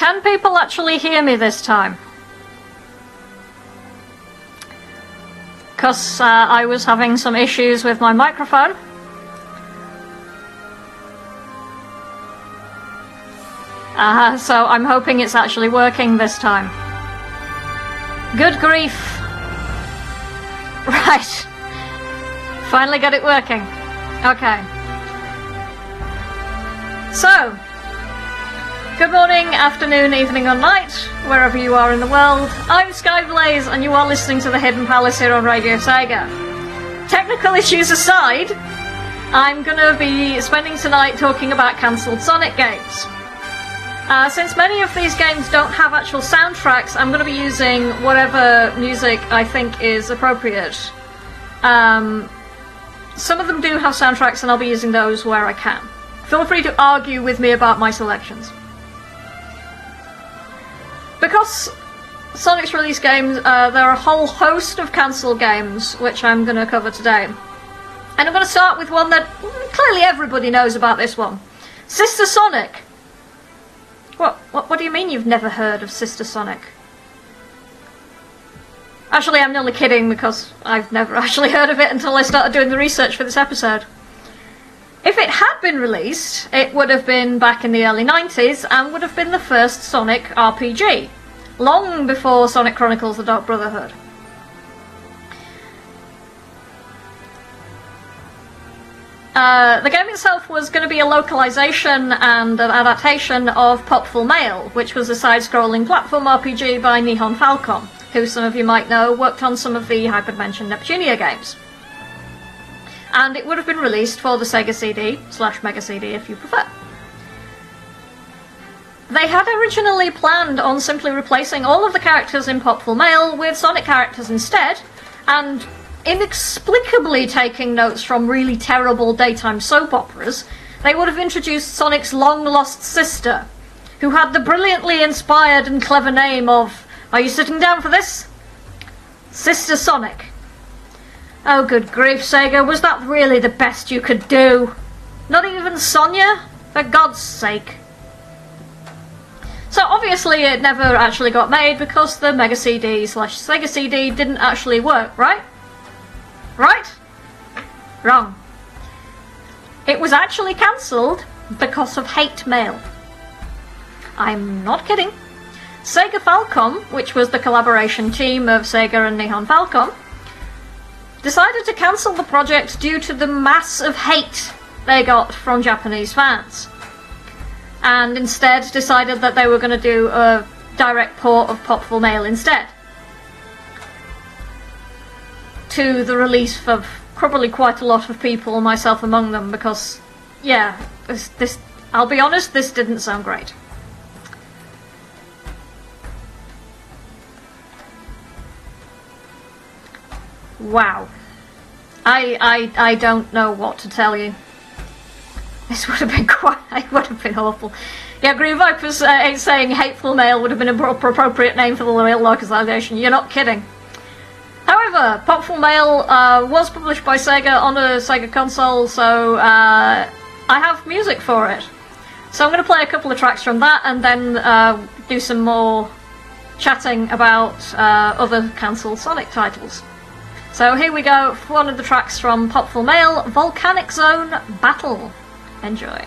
can people actually hear me this time? Because uh, I was having some issues with my microphone. Uh, so I'm hoping it's actually working this time. Good grief. Right. Finally got it working. Okay. So, good morning, afternoon, evening, or night, wherever you are in the world. I'm Sky Blaze, and you are listening to the Hidden Palace here on Radio Sega. Technical issues aside, I'm gonna be spending tonight talking about cancelled Sonic games. Uh, since many of these games don't have actual soundtracks, I'm going to be using whatever music I think is appropriate. Um, some of them do have soundtracks, and I'll be using those where I can. Feel free to argue with me about my selections. Because Sonic's release games, uh, there are a whole host of cancelled games which I'm going to cover today. And I'm going to start with one that clearly everybody knows about this one Sister Sonic. What, what, what do you mean you've never heard of Sister Sonic? Actually, I'm nearly kidding because I've never actually heard of it until I started doing the research for this episode. If it had been released, it would have been back in the early 90s and would have been the first Sonic RPG, long before Sonic Chronicles The Dark Brotherhood. Uh, the game itself was going to be a localization and an adaptation of Popful Mail, which was a side scrolling platform RPG by Nihon Falcom, who some of you might know worked on some of the Hyperdimension Neptunia games. And it would have been released for the Sega CD, slash Mega CD if you prefer. They had originally planned on simply replacing all of the characters in Popful Mail with Sonic characters instead, and inexplicably taking notes from really terrible daytime soap operas, they would have introduced Sonic's long lost sister, who had the brilliantly inspired and clever name of Are you sitting down for this? Sister Sonic. Oh, good grief, Sega, was that really the best you could do? Not even Sonia? For God's sake. So obviously it never actually got made because the Mega CD slash Sega CD didn't actually work, right? Right? Wrong. It was actually cancelled because of hate mail. I'm not kidding. Sega Falcom, which was the collaboration team of Sega and Nihon Falcom, decided to cancel the project due to the mass of hate they got from Japanese fans. And instead decided that they were going to do a direct port of Popful Mail instead to the relief of probably quite a lot of people, myself among them, because, yeah, this, this I'll be honest, this didn't sound great. Wow. I, I, I don't know what to tell you. This would have been quite, it would have been awful. Yeah, Green Viper's uh, saying hateful mail would have been an appropriate name for the localization. You're not kidding. However, Popful Mail uh, was published by Sega on a Sega console, so uh, I have music for it. So I'm going to play a couple of tracks from that and then uh, do some more chatting about uh, other cancelled Sonic titles. So here we go, one of the tracks from Popful Mail, Volcanic Zone Battle. Enjoy.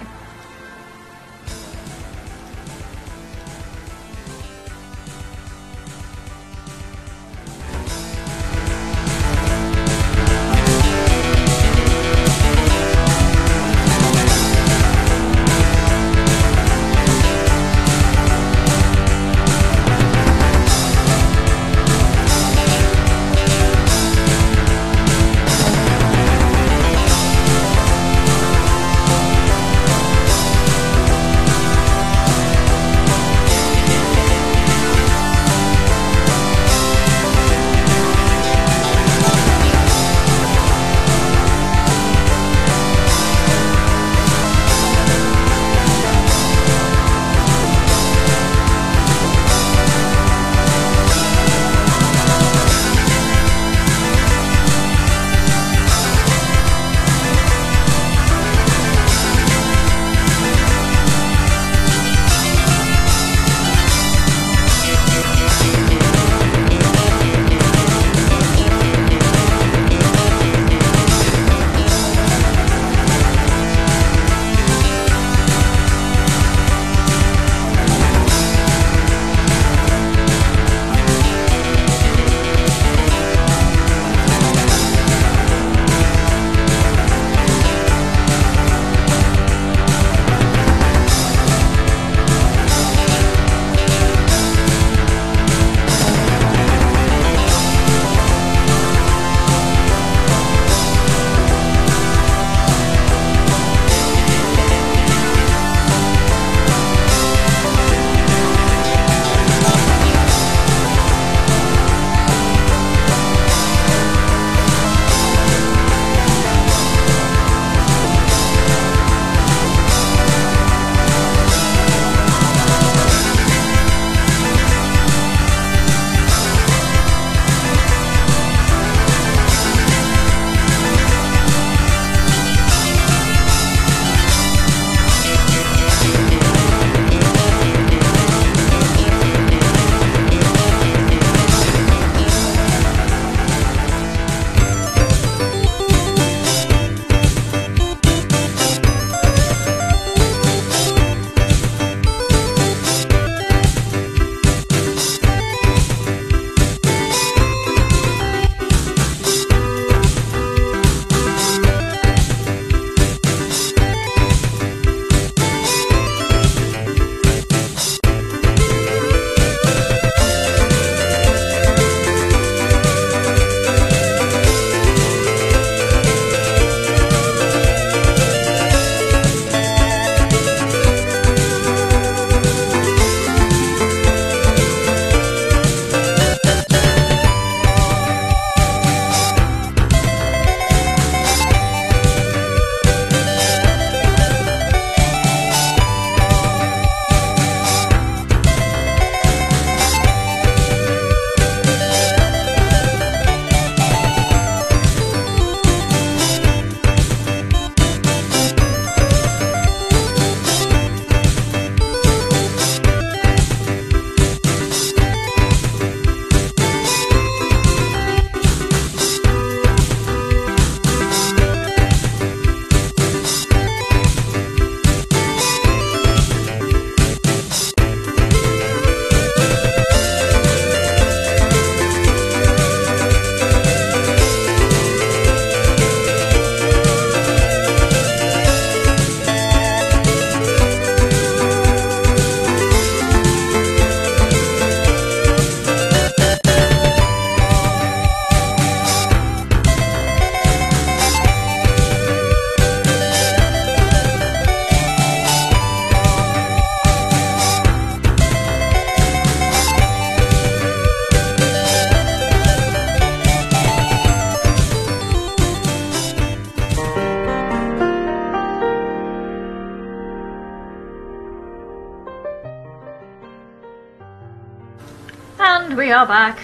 Back.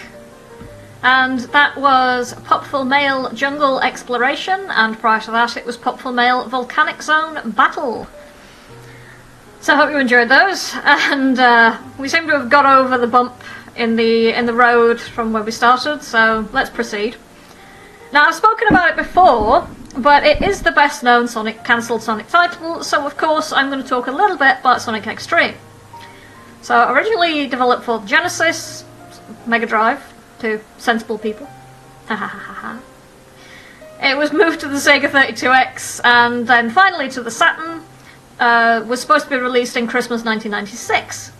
And that was Popful Mail Jungle Exploration, and prior to that it was Popful Mail Volcanic Zone Battle. So I hope you enjoyed those, and uh, we seem to have got over the bump in the in the road from where we started, so let's proceed. Now I've spoken about it before, but it is the best known Sonic cancelled Sonic title, so of course I'm going to talk a little bit about Sonic X-treme. So originally developed for Genesis, Mega Drive, to sensible people. it was moved to the Sega 32X and then finally to the Saturn. Uh, was supposed to be released in Christmas 1996.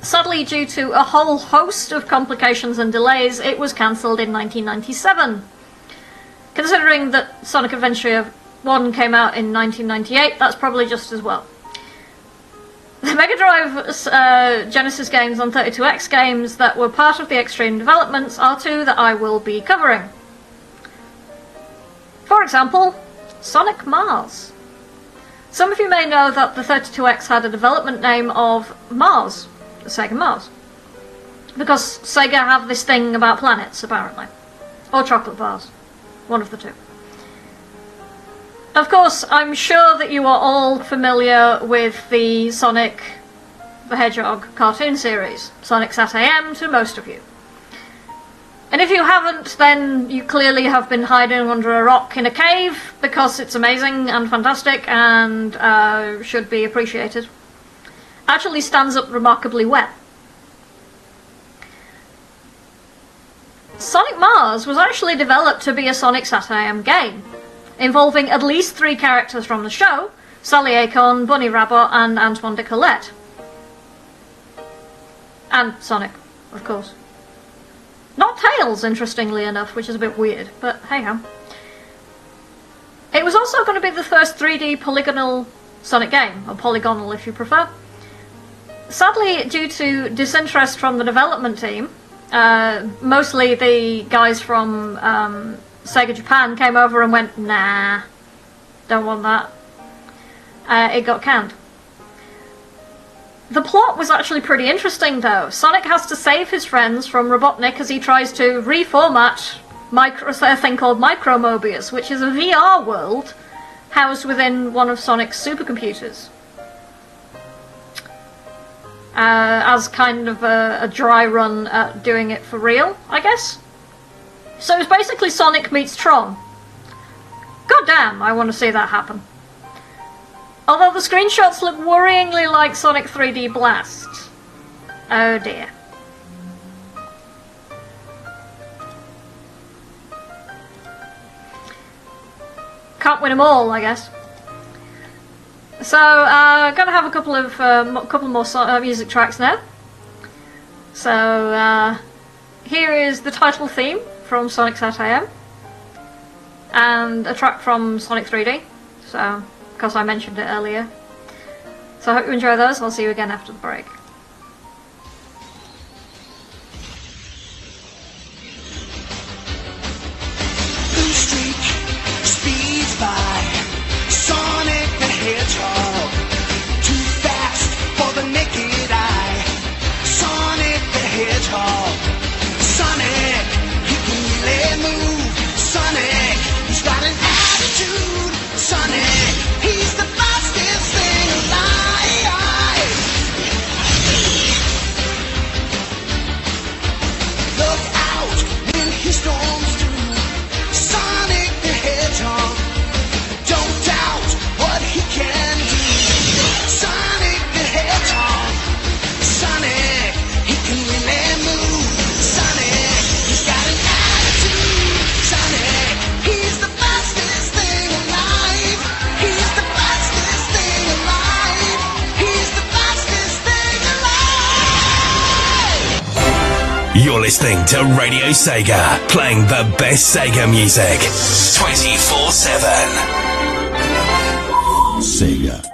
Sadly, due to a whole host of complications and delays, it was cancelled in 1997. Considering that Sonic Adventure 1 came out in 1998, that's probably just as well. The Mega Drive uh, Genesis games on 32X games that were part of the X-treme developments are two that I will be covering. For example, Sonic Mars. Some of you may know that the 32X had a development name of Mars, the Sega Mars. Because Sega have this thing about planets, apparently. Or chocolate bars. One of the two. Of course, I'm sure that you are all familiar with the Sonic the Hedgehog cartoon series, Sonic Sat AM to most of you. And if you haven't, then you clearly have been hiding under a rock in a cave because it's amazing and fantastic and uh, should be appreciated. Actually stands up remarkably well. Sonic Mars was actually developed to be a Sonic Sat AM game involving at least three characters from the show Sally Acorn, Bunnie Rabbot, and Antoine D'Coolette. And Sonic, of course. Not Tails, interestingly enough, which is a bit weird, but hey ho. It was also going to be the first 3D polygonal Sonic game, or polygonal if you prefer. Sadly, due to disinterest from the development team, uh, mostly the guys from um, Sega Japan came over and went, nah, don't want that. Uh, it got canned. The plot was actually pretty interesting though. Sonic has to save his friends from Robotnik as he tries to reformat micro, a thing called Micro Mobius, which is a VR world housed within one of Sonic's supercomputers. Uh, as kind of a, a dry run at doing it for real, I guess. So it's basically Sonic meets Tron. God damn, I want to see that happen. Although the screenshots look worryingly like Sonic 3D Blast. Oh dear. Can't win them all, I guess. So, uh, gonna have a couple of uh, couple more so uh, music tracks now. So, uh, here is the title theme from Sonic Sat AM and a track from Sonic 3D, so because I mentioned it earlier. So I hope you enjoy those. I'll see you again after the break. Listening to Radio Sega, playing the best Sega music 24 7. Sega.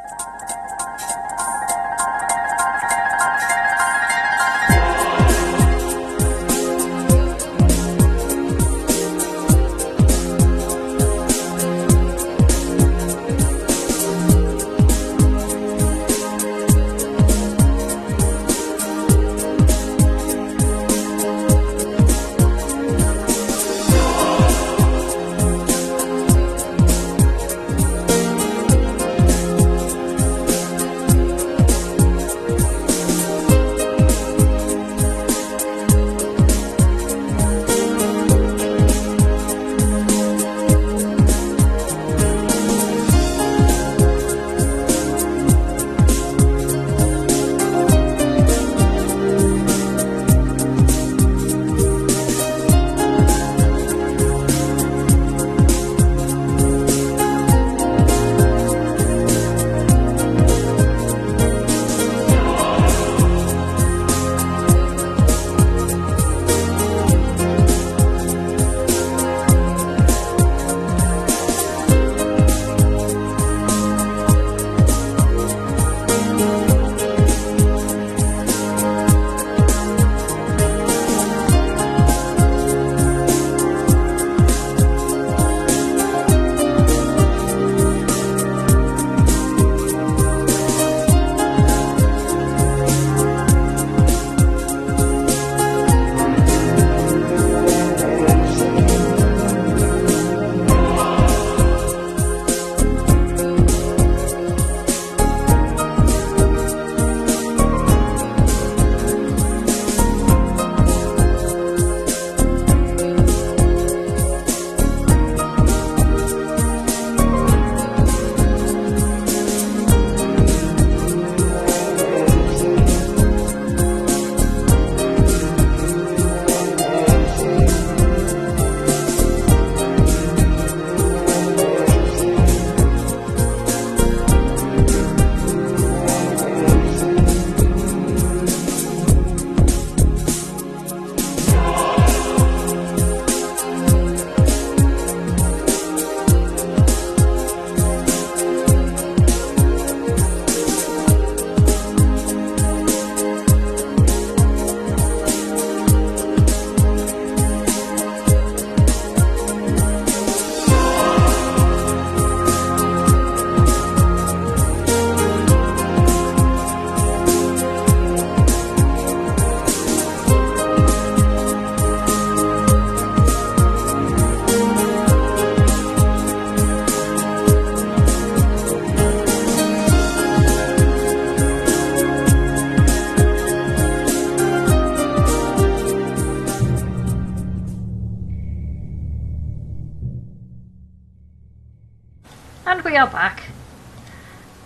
We are back.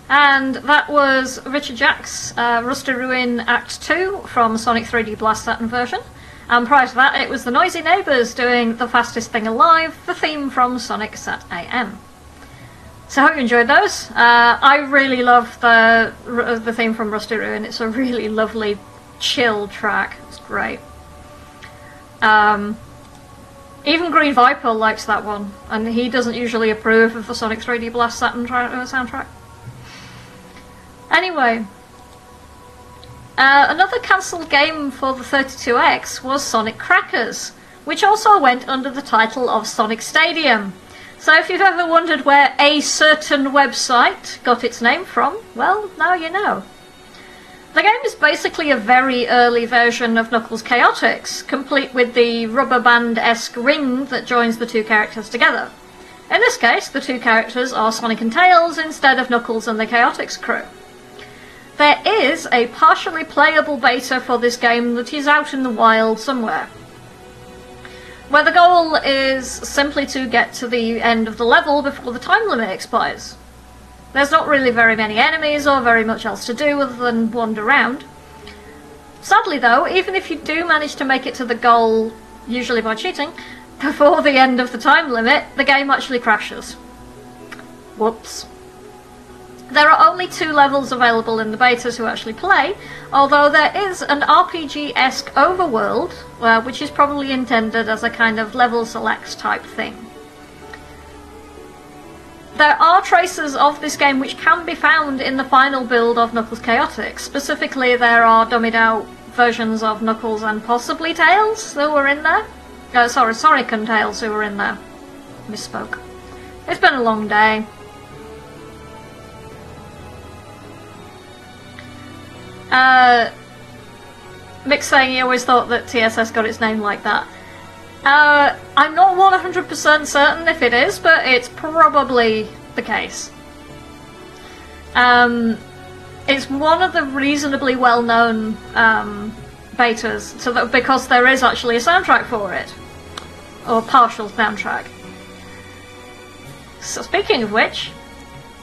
And that was Richard Jacques' uh, Ruin Act 2 from Sonic 3D Blast Saturn version. And prior to that, it was the Noisy Neighbours doing The Fastest Thing Alive, the theme from Sonic Sat AM. So I hope you enjoyed those. Uh, I really love the the theme from Rusty Ruin. It's a really lovely, chill track. It's great. Um, even Green Viper likes that one, and he doesn't usually approve of the Sonic 3D Blast uh, soundtrack. Anyway, uh, another cancelled game for the 32X was Sonic Crackers, which also went under the title of Sonic Stadium. So if you've ever wondered where a certain website got its name from, well, now you know. The game is basically a very early version of Knuckles Chaotix, complete with the rubber band-esque ring that joins the two characters together. In this case, the two characters are Sonic and Tails instead of Knuckles and the Chaotix crew. There is a partially playable beta for this game that is out in the wild somewhere where the goal is simply to get to the end of the level before the time limit expires. There's not really very many enemies or very much else to do other than wander around. Sadly though, even if you do manage to make it to the goal, usually by cheating, before the end of the time limit, the game actually crashes. Whoops. There are only two levels available in the beta to actually play, although there is an RPG-esque overworld, uh, which is probably intended as a kind of level select type thing. There are traces of this game which can be found in the final build of Knuckles Chaotix. Specifically, there are dummied out versions of Knuckles and possibly Tails who were in there. Uh, sorry, Sonic and Tails who were in there. Misspoke. It's been a long day. Uh, Mick saying he always thought that TSS got its name like that. Uh, I'm not 100% certain if it is, but it's probably the case. Um, it's one of the reasonably well-known um, betas, so that because there is actually a soundtrack for it, or partial soundtrack. So speaking of which,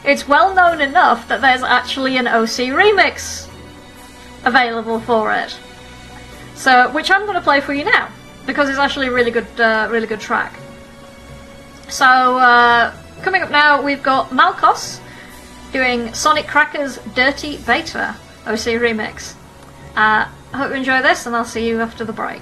it's well known enough that there's actually an OC remix available for it. So, which I'm going to play for you now because it's actually a really good, uh, really good track. So, uh, coming up now, we've got Malkos doing Sonic Crackers Dirty Beta OC remix. Uh, I hope you enjoy this, and I'll see you after the break.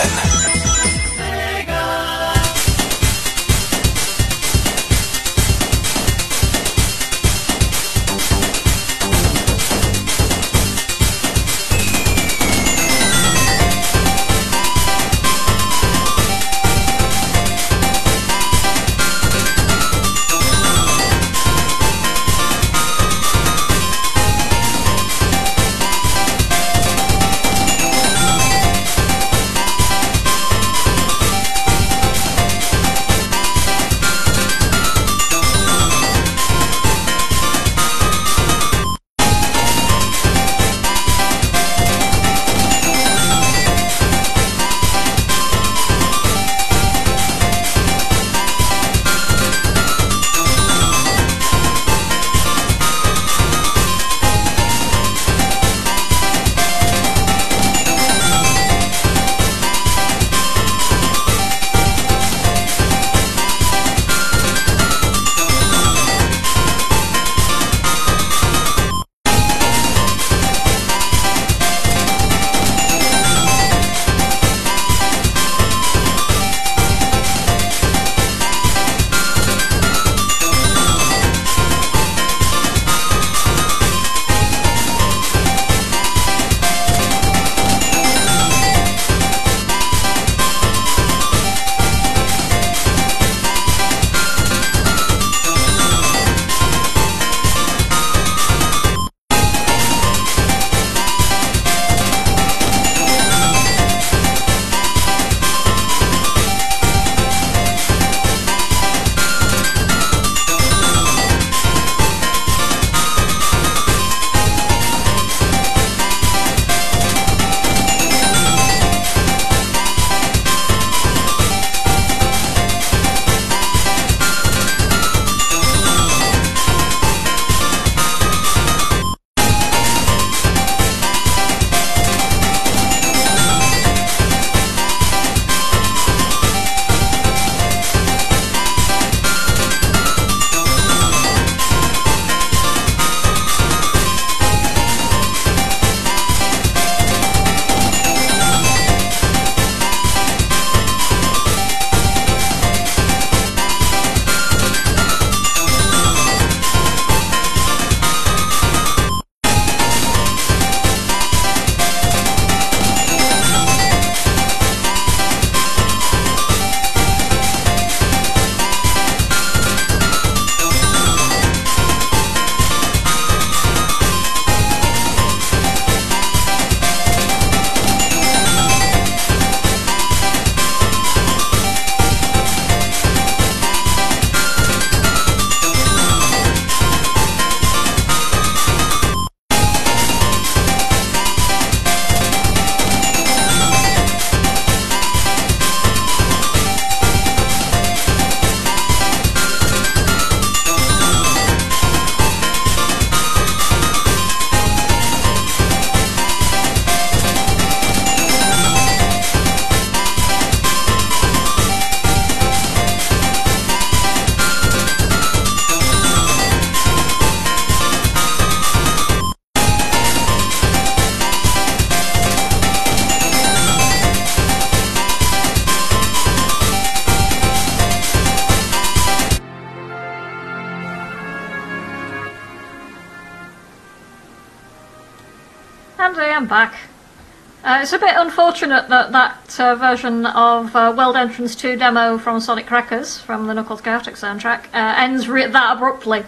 It's a bit unfortunate that that uh, version of uh, World Entrance 2 demo from Sonic Crackers from the Knuckles Chaotix soundtrack uh, ends that abruptly.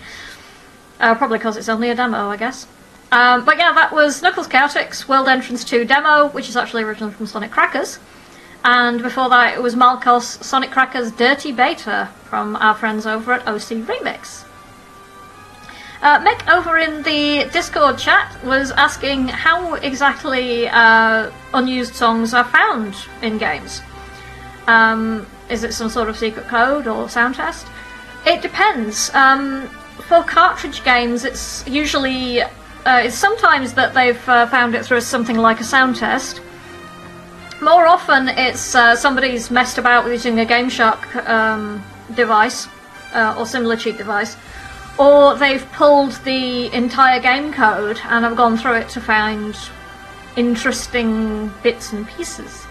Uh, probably because it's only a demo, I guess. Um, but yeah, that was Knuckles Chaotix World Entrance 2 demo, which is actually originally from Sonic Crackers. And before that, it was Malkos Sonic Crackers Dirty Beta from our friends over at OC Remix. Uh, Mick over in the Discord chat was asking how exactly uh, unused songs are found in games. Um, is it some sort of secret code or sound test? It depends. Um, for cartridge games, it's usually uh, it's sometimes that they've uh, found it through something like a sound test. More often, it's uh, somebody's messed about using a GameShark um, device uh, or similar cheap device or they've pulled the entire game code and I've gone through it to find interesting bits and pieces.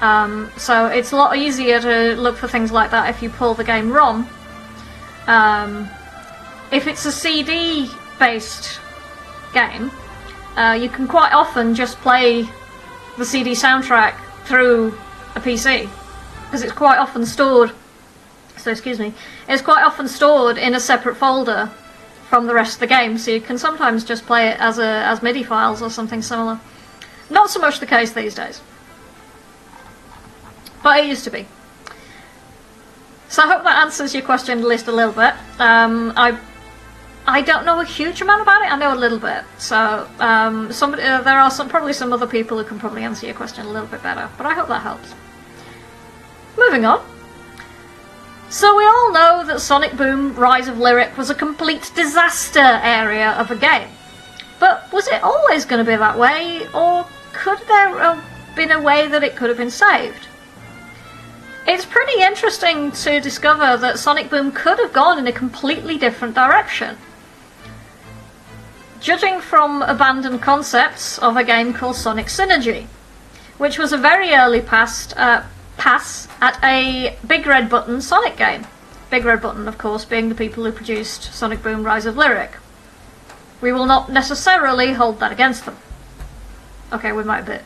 Um, so it's a lot easier to look for things like that if you pull the game ROM. Um, if it's a CD based game, uh, you can quite often just play the CD soundtrack through a PC because it's quite often stored. So excuse me, it's quite often stored in a separate folder from the rest of the game, so you can sometimes just play it as a as MIDI files or something similar. Not so much the case these days, but it used to be. So I hope that answers your question at least a little bit. Um, I I don't know a huge amount about it. I know a little bit. So um, somebody, uh, there are some probably some other people who can probably answer your question a little bit better. But I hope that helps. Moving on. So we all know that Sonic Boom Rise of Lyric was a complete disaster area of a game. But was it always going to be that way, or could there have been a way that it could have been saved? It's pretty interesting to discover that Sonic Boom could have gone in a completely different direction. Judging from abandoned concepts of a game called Sonic Synergy, which was a very early past, uh, pass at a Big Red Button Sonic game. Big Red Button, of course, being the people who produced Sonic Boom Rise of Lyric. We will not necessarily hold that against them. Okay, we might a bit.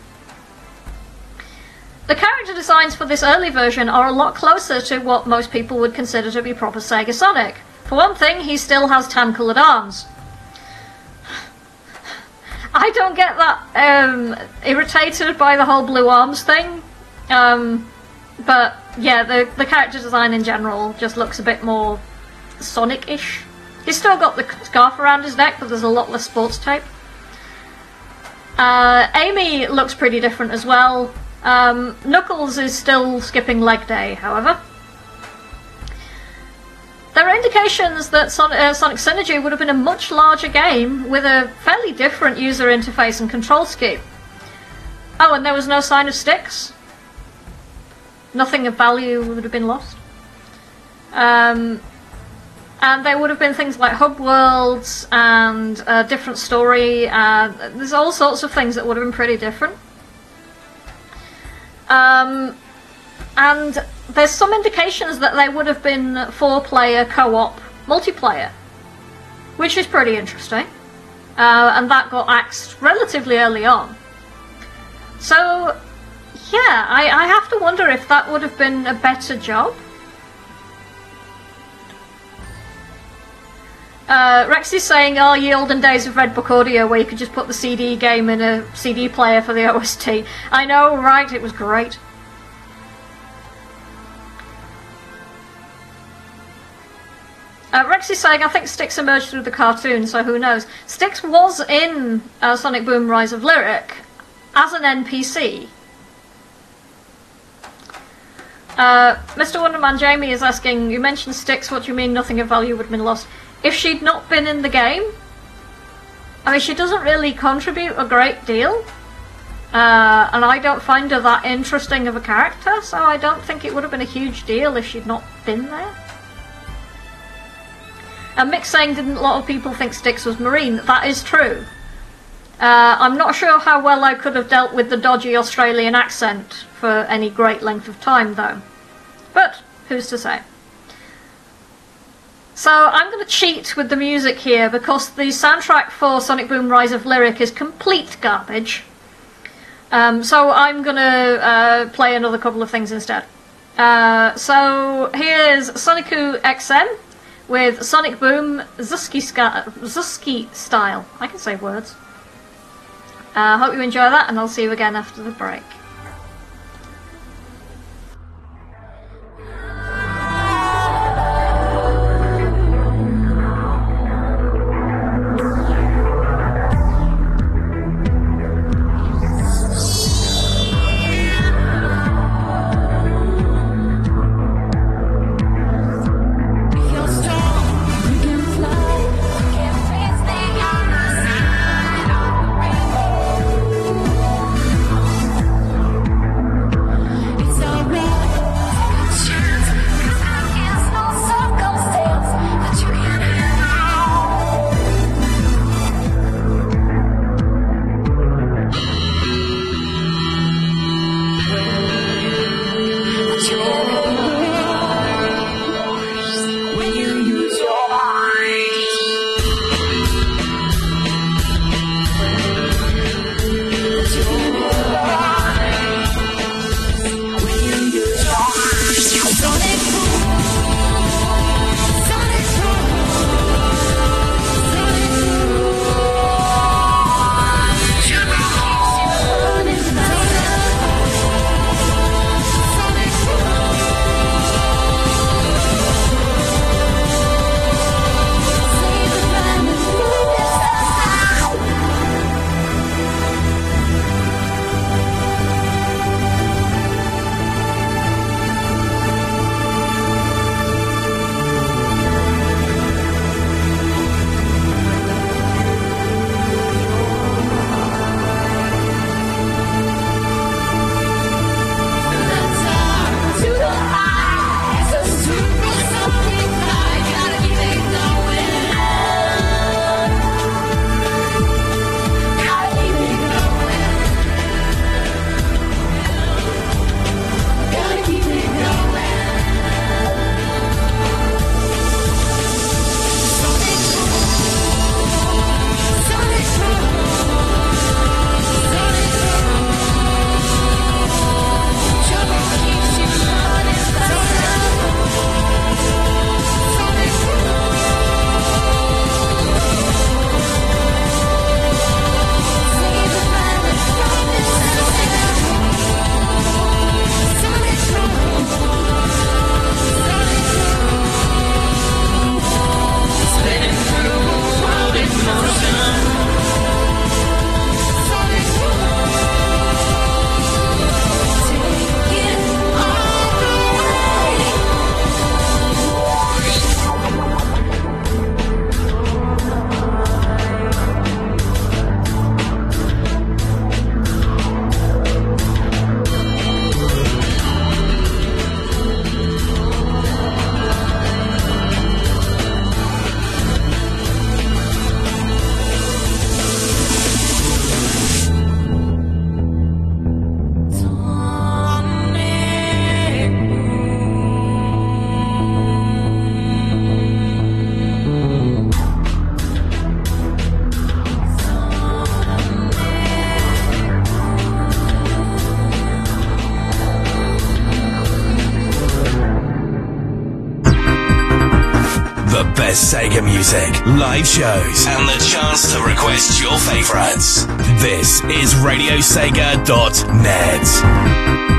The character designs for this early version are a lot closer to what most people would consider to be proper Sega Sonic. For one thing, he still has tan coloured arms. I don't get that um, irritated by the whole blue arms thing. Um, but yeah, the, the character design in general just looks a bit more Sonic ish. He's still got the scarf around his neck, but there's a lot less sports tape. Uh, Amy looks pretty different as well. Um, Knuckles is still skipping leg day, however. There are indications that Son- uh, Sonic Synergy would have been a much larger game with a fairly different user interface and control scheme. Oh, and there was no sign of sticks? Nothing of value would have been lost. Um, and there would have been things like hub worlds and a different story. Uh, there's all sorts of things that would have been pretty different. Um, and there's some indications that there would have been four-player co-op multiplayer, which is pretty interesting. Uh, and that got axed relatively early on. So, yeah, I, I have to wonder if that would have been a better job. Uh, Rex is saying, oh, ye olden days of Red Book Audio where you could just put the CD game in a CD player for the OST. I know, right? It was great. Uh, Rex is saying, I think Sticks emerged through the cartoon, so who knows. Sticks was in uh, Sonic Boom Rise of Lyric as an NPC. Uh, Mr. Wonderman Jamie is asking, you mentioned Sticks, what do you mean nothing of value would have been lost? If she'd not been in the game, I mean, she doesn't really contribute a great deal. Uh, and I don't find her that interesting of a character, so I don't think it would have been a huge deal if she'd not been there. And Mick saying, didn't a lot of people think Sticks was Marine? That is true. Uh, I'm not sure how well I could have dealt with the dodgy Australian accent for any great length of time, though. But who's to say? So I'm going to cheat with the music here because the soundtrack for Sonic Boom Rise of Lyric is complete garbage. Um, so I'm going to uh, play another couple of things instead. Uh, so here's Sonicu XM with Sonic Boom Zuski style. I can say words. I uh, hope you enjoy that, and I'll see you again after the break. Live shows, and the chance to request your favorites. This is RadioSega.net.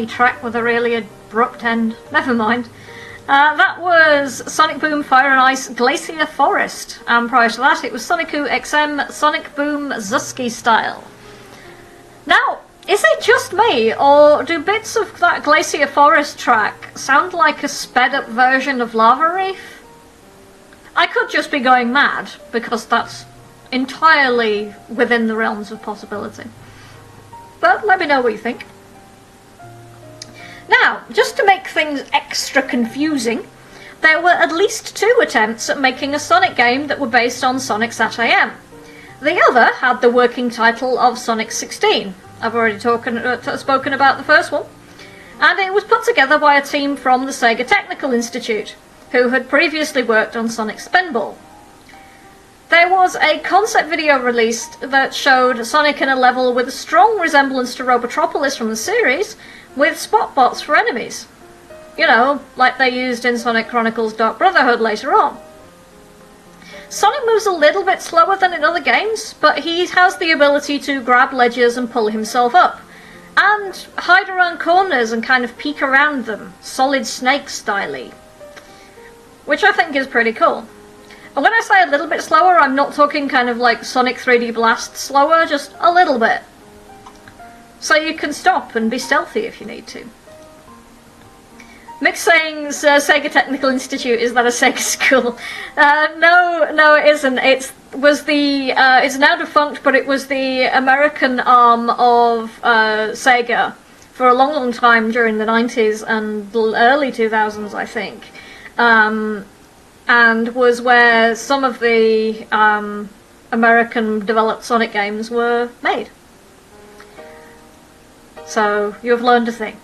bloody track with a really abrupt end. Never mind. Uh, that was Sonic Boom Fire and Ice Glacier Forest. And prior to that, it was Sonicu XM Sonic Boom Zusky style. Now, is it just me, or do bits of that Glacier Forest track sound like a sped up version of Lava Reef? I could just be going mad, because that's entirely within the realms of possibility. But let me know what you think. Now, just to make things extra confusing, there were at least two attempts at making a Sonic game that were based on Sonic SatAM. The other had the working title of Sonic 16. I've already talking, uh, spoken about the first one. And it was put together by a team from the Sega Technical Institute, who had previously worked on Sonic Spinball. There was a concept video released that showed Sonic in a level with a strong resemblance to Robotropolis from the series, with SWATbots for enemies. You know, like they used in Sonic Chronicles Dark Brotherhood later on. Sonic moves a little bit slower than in other games, but he has the ability to grab ledges and pull himself up. And hide around corners and kind of peek around them, solid snake styly. Which I think is pretty cool. And when I say a little bit slower, I'm not talking kind of like Sonic 3D Blast slower, just a little bit. So you can stop and be stealthy if you need to. Mick saying's uh, Sega Technical Institute is that a Sega school? Uh, no, no, it isn't. It was the uh, it's now defunct, but it was the American arm of uh, Sega for a long, long time during the '90s and early 2000s, I think, um, and was where some of the um, American developed Sonic games were made. So you have learned a thing.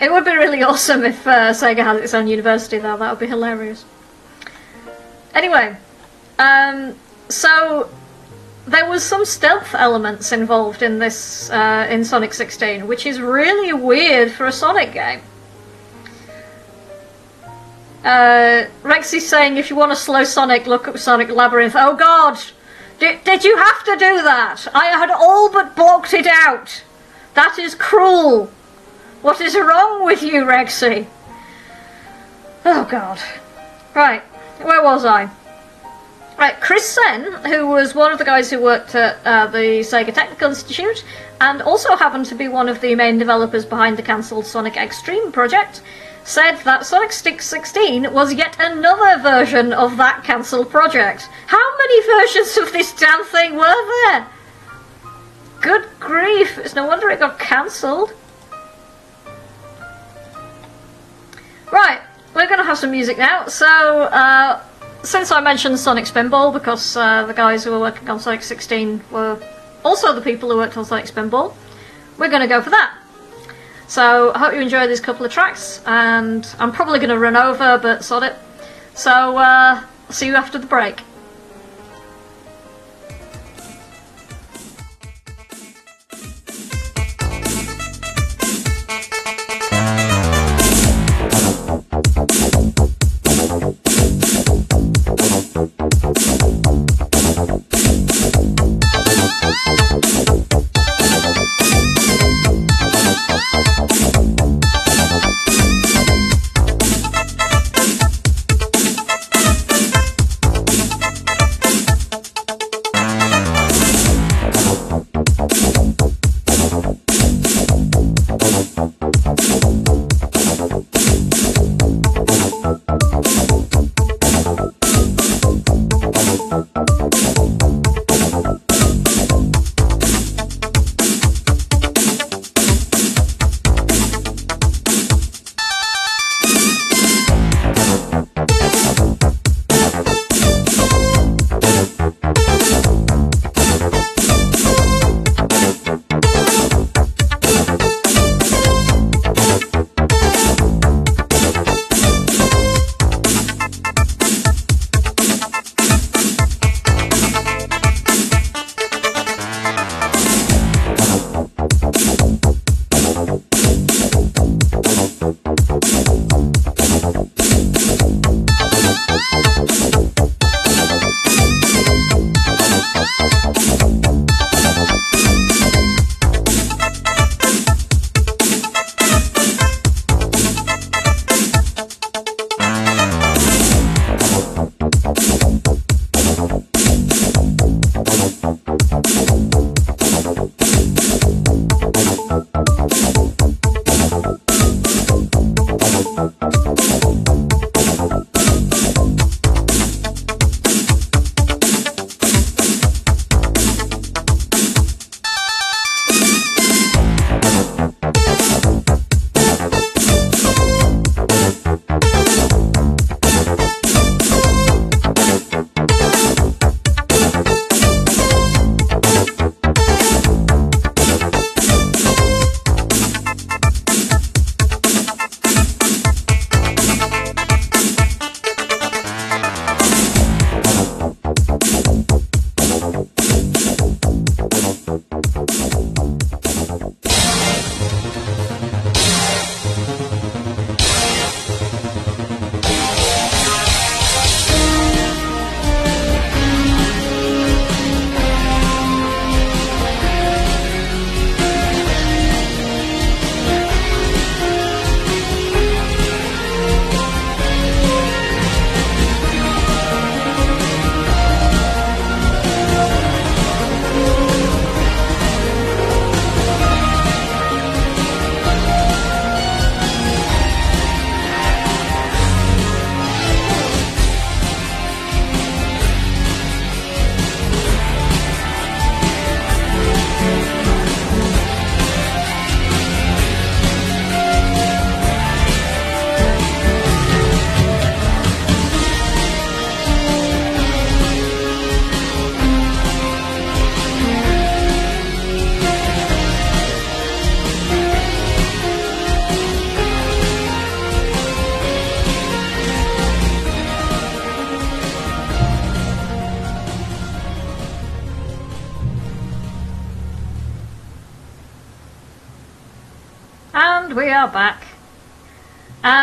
It would be really awesome if uh, Sega had its own university though, that would be hilarious. Anyway, um, so there was some stealth elements involved in this, uh, in Sonic 16, which is really weird for a Sonic game. Uh, Rexy's saying if you want to slow Sonic, look up Sonic Labyrinth. Oh god! Did, did you have to do that? I had all but blocked it out. That is cruel. What is wrong with you, Rexy? Oh god. Right, where was I? Right, Chris Senn, who was one of the guys who worked at uh, the Sega Technical Institute, and also happened to be one of the main developers behind the cancelled Sonic X-treme project, said that Sonic 16 was yet another version of that cancelled project. How many versions of this damn thing were there? Good grief, it's no wonder it got cancelled. Right, we're going to have some music now, so uh, since I mentioned Sonic Spinball, because uh, the guys who were working on Sonic 16 were also the people who worked on Sonic Spinball, we're going to go for that. So I hope you enjoy these couple of tracks, and I'm probably going to run over, but sod it. So uh, see you after the break.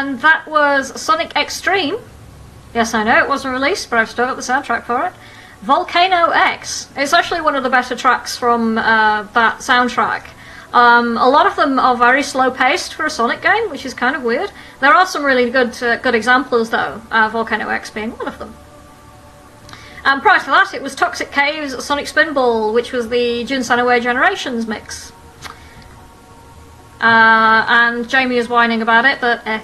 And that was Sonic X-treme. Yes, I know it wasn't released, but I've still got the soundtrack for it. Volcano X. It's actually one of the better tracks from uh, that soundtrack. Um, a lot of them are very slow paced for a Sonic game, which is kind of weird. There are some really good uh, good examples though, uh, Volcano X being one of them. And prior to that, it was Toxic Caves, Sonic Spinball, which was the Jun Away Generations mix. Uh, and Jamie is whining about it, but eh.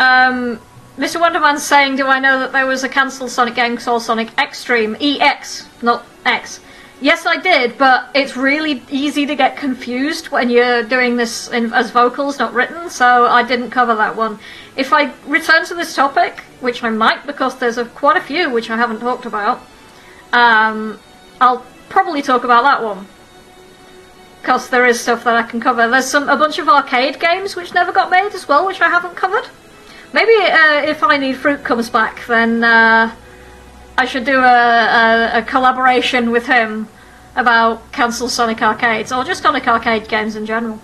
Um, Mr. Wonderman's saying, do I know that there was a cancelled Sonic game called Sonic Extreme? EX, not X. Yes, I did, but it's really easy to get confused when you're doing this in, as vocals, not written, so I didn't cover that one. If I return to this topic, which I might because there's a, quite a few which I haven't talked about, um, I'll probably talk about that one. Because there is stuff that I can cover. There's some a bunch of arcade games which never got made as well, which I haven't covered. Maybe uh, if I Need Fruit comes back, then uh, I should do a, a, a collaboration with him about cancelled Sonic arcades, or just Sonic arcade games in general.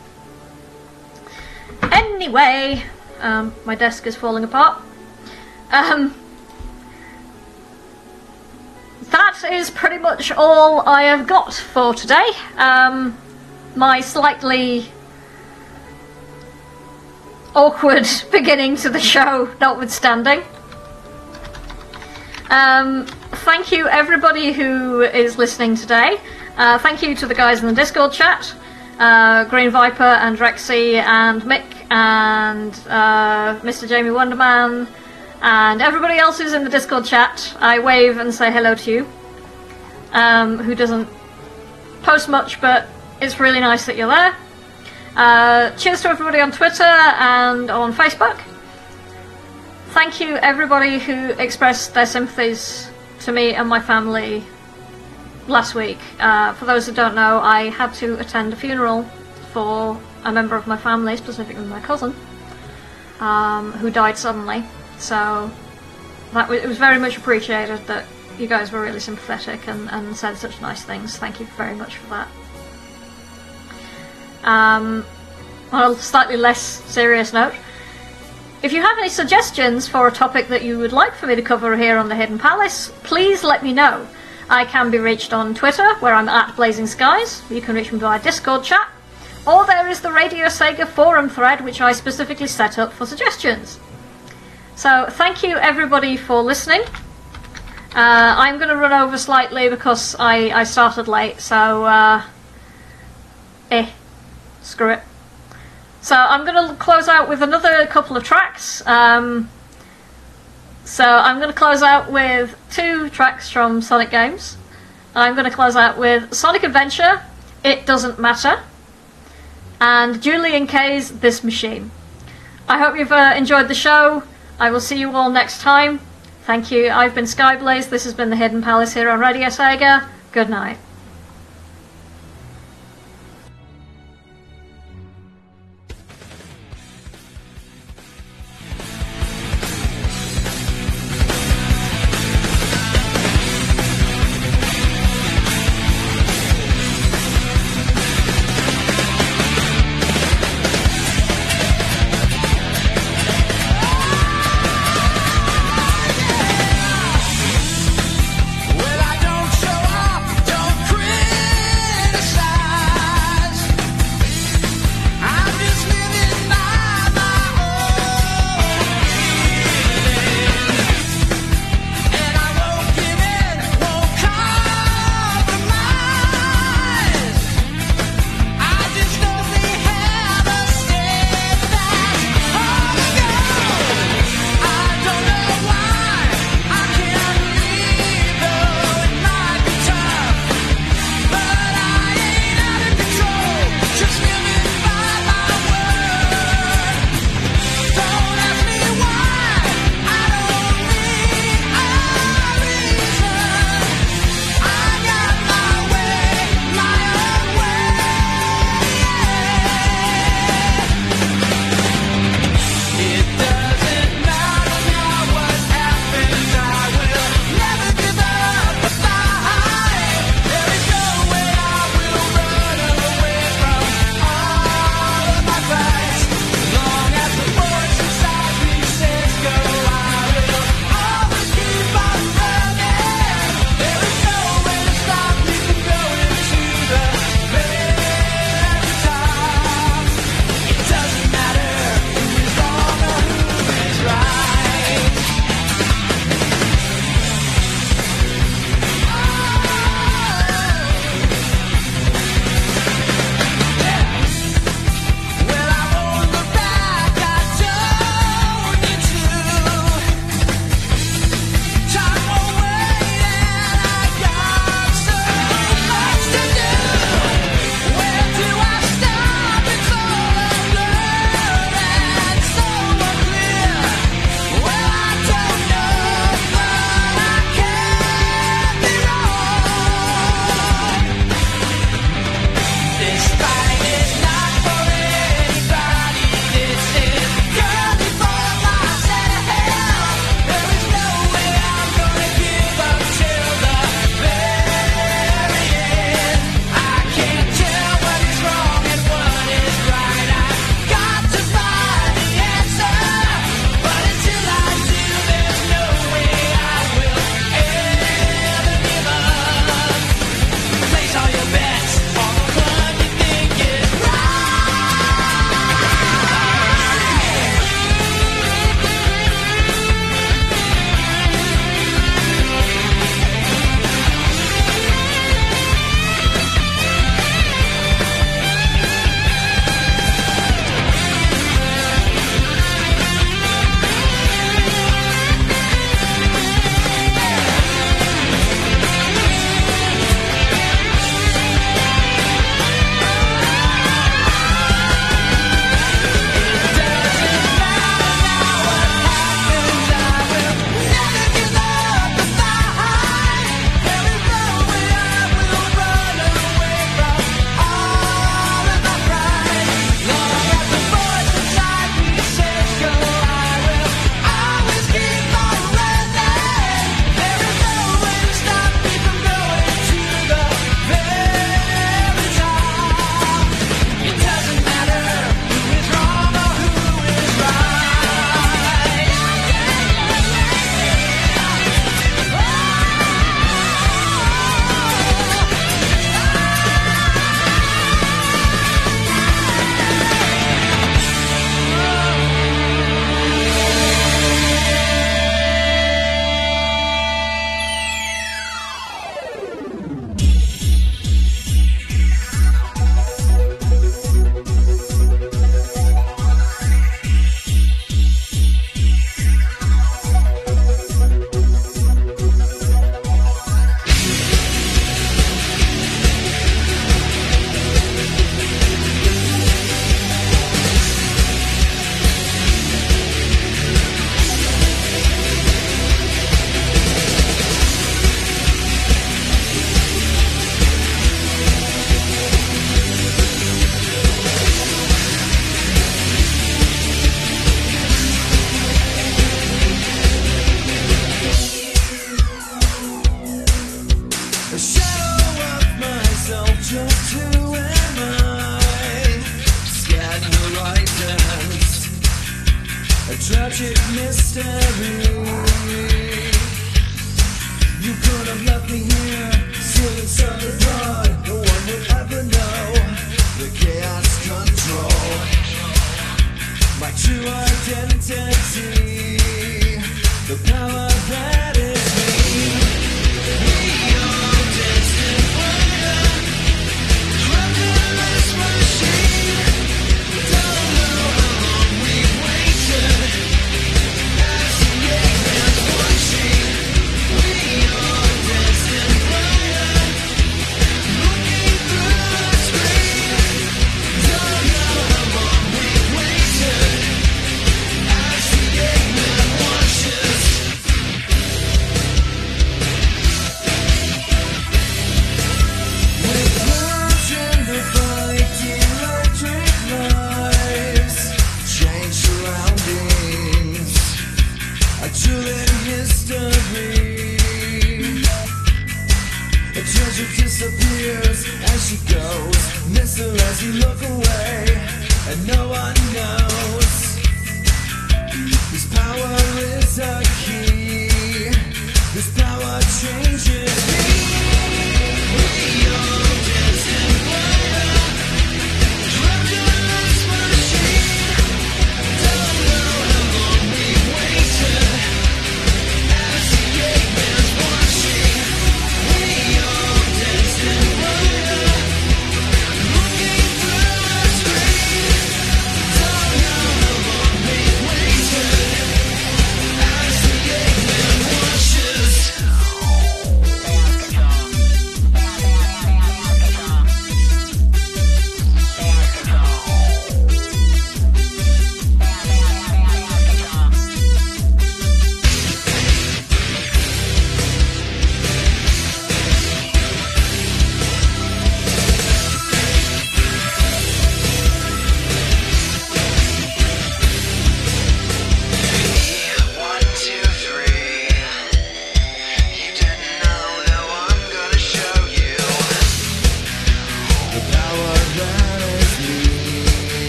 Anyway, um, my desk is falling apart. Um, that is pretty much all I have got for today. Um, my slightly awkward beginning to the show notwithstanding. Um, thank you, everybody who is listening today. Uh, thank you to the guys in the Discord chat uh, Green Viper and Rexy and Mick and uh, Mr. Jamie Wonderman and everybody else who's in the Discord chat. I wave and say hello to you. Um, who doesn't post much, but it's really nice that you're there. Uh, cheers to everybody on Twitter and on Facebook thank you everybody who expressed their sympathies to me and my family last week. Uh, for those who don't know, I had to attend a funeral for a member of my family, specifically my cousin, um, who died suddenly. So that it was very much appreciated that you guys were really sympathetic and, and said such nice things. Thank you very much for that. Um, on a slightly less serious note, if you have any suggestions for a topic that you would like for me to cover here on the Hidden Palace, please let me know. I can be reached on Twitter, where I'm at Blazing Skies. You can reach me via Discord chat. Or there is the Radio Sega forum thread, which I specifically set up for suggestions. So, thank you everybody for listening. Uh, I'm going to run over slightly because I, I started late, so, uh, eh, screw it. So I'm going to close out with another couple of tracks. Um, so I'm going to close out with two tracks from Sonic games. I'm going to close out with Sonic Adventure, It Doesn't Matter, and Julien-K's This Machine. I hope you've uh, enjoyed the show. I will see you all next time. Thank you. I've been Skyblaze. This has been the Hidden Palace here on Radio Sega. Good night. You could have left me here, stealing the abroad. No one would ever know the chaos control. My true identity, the power.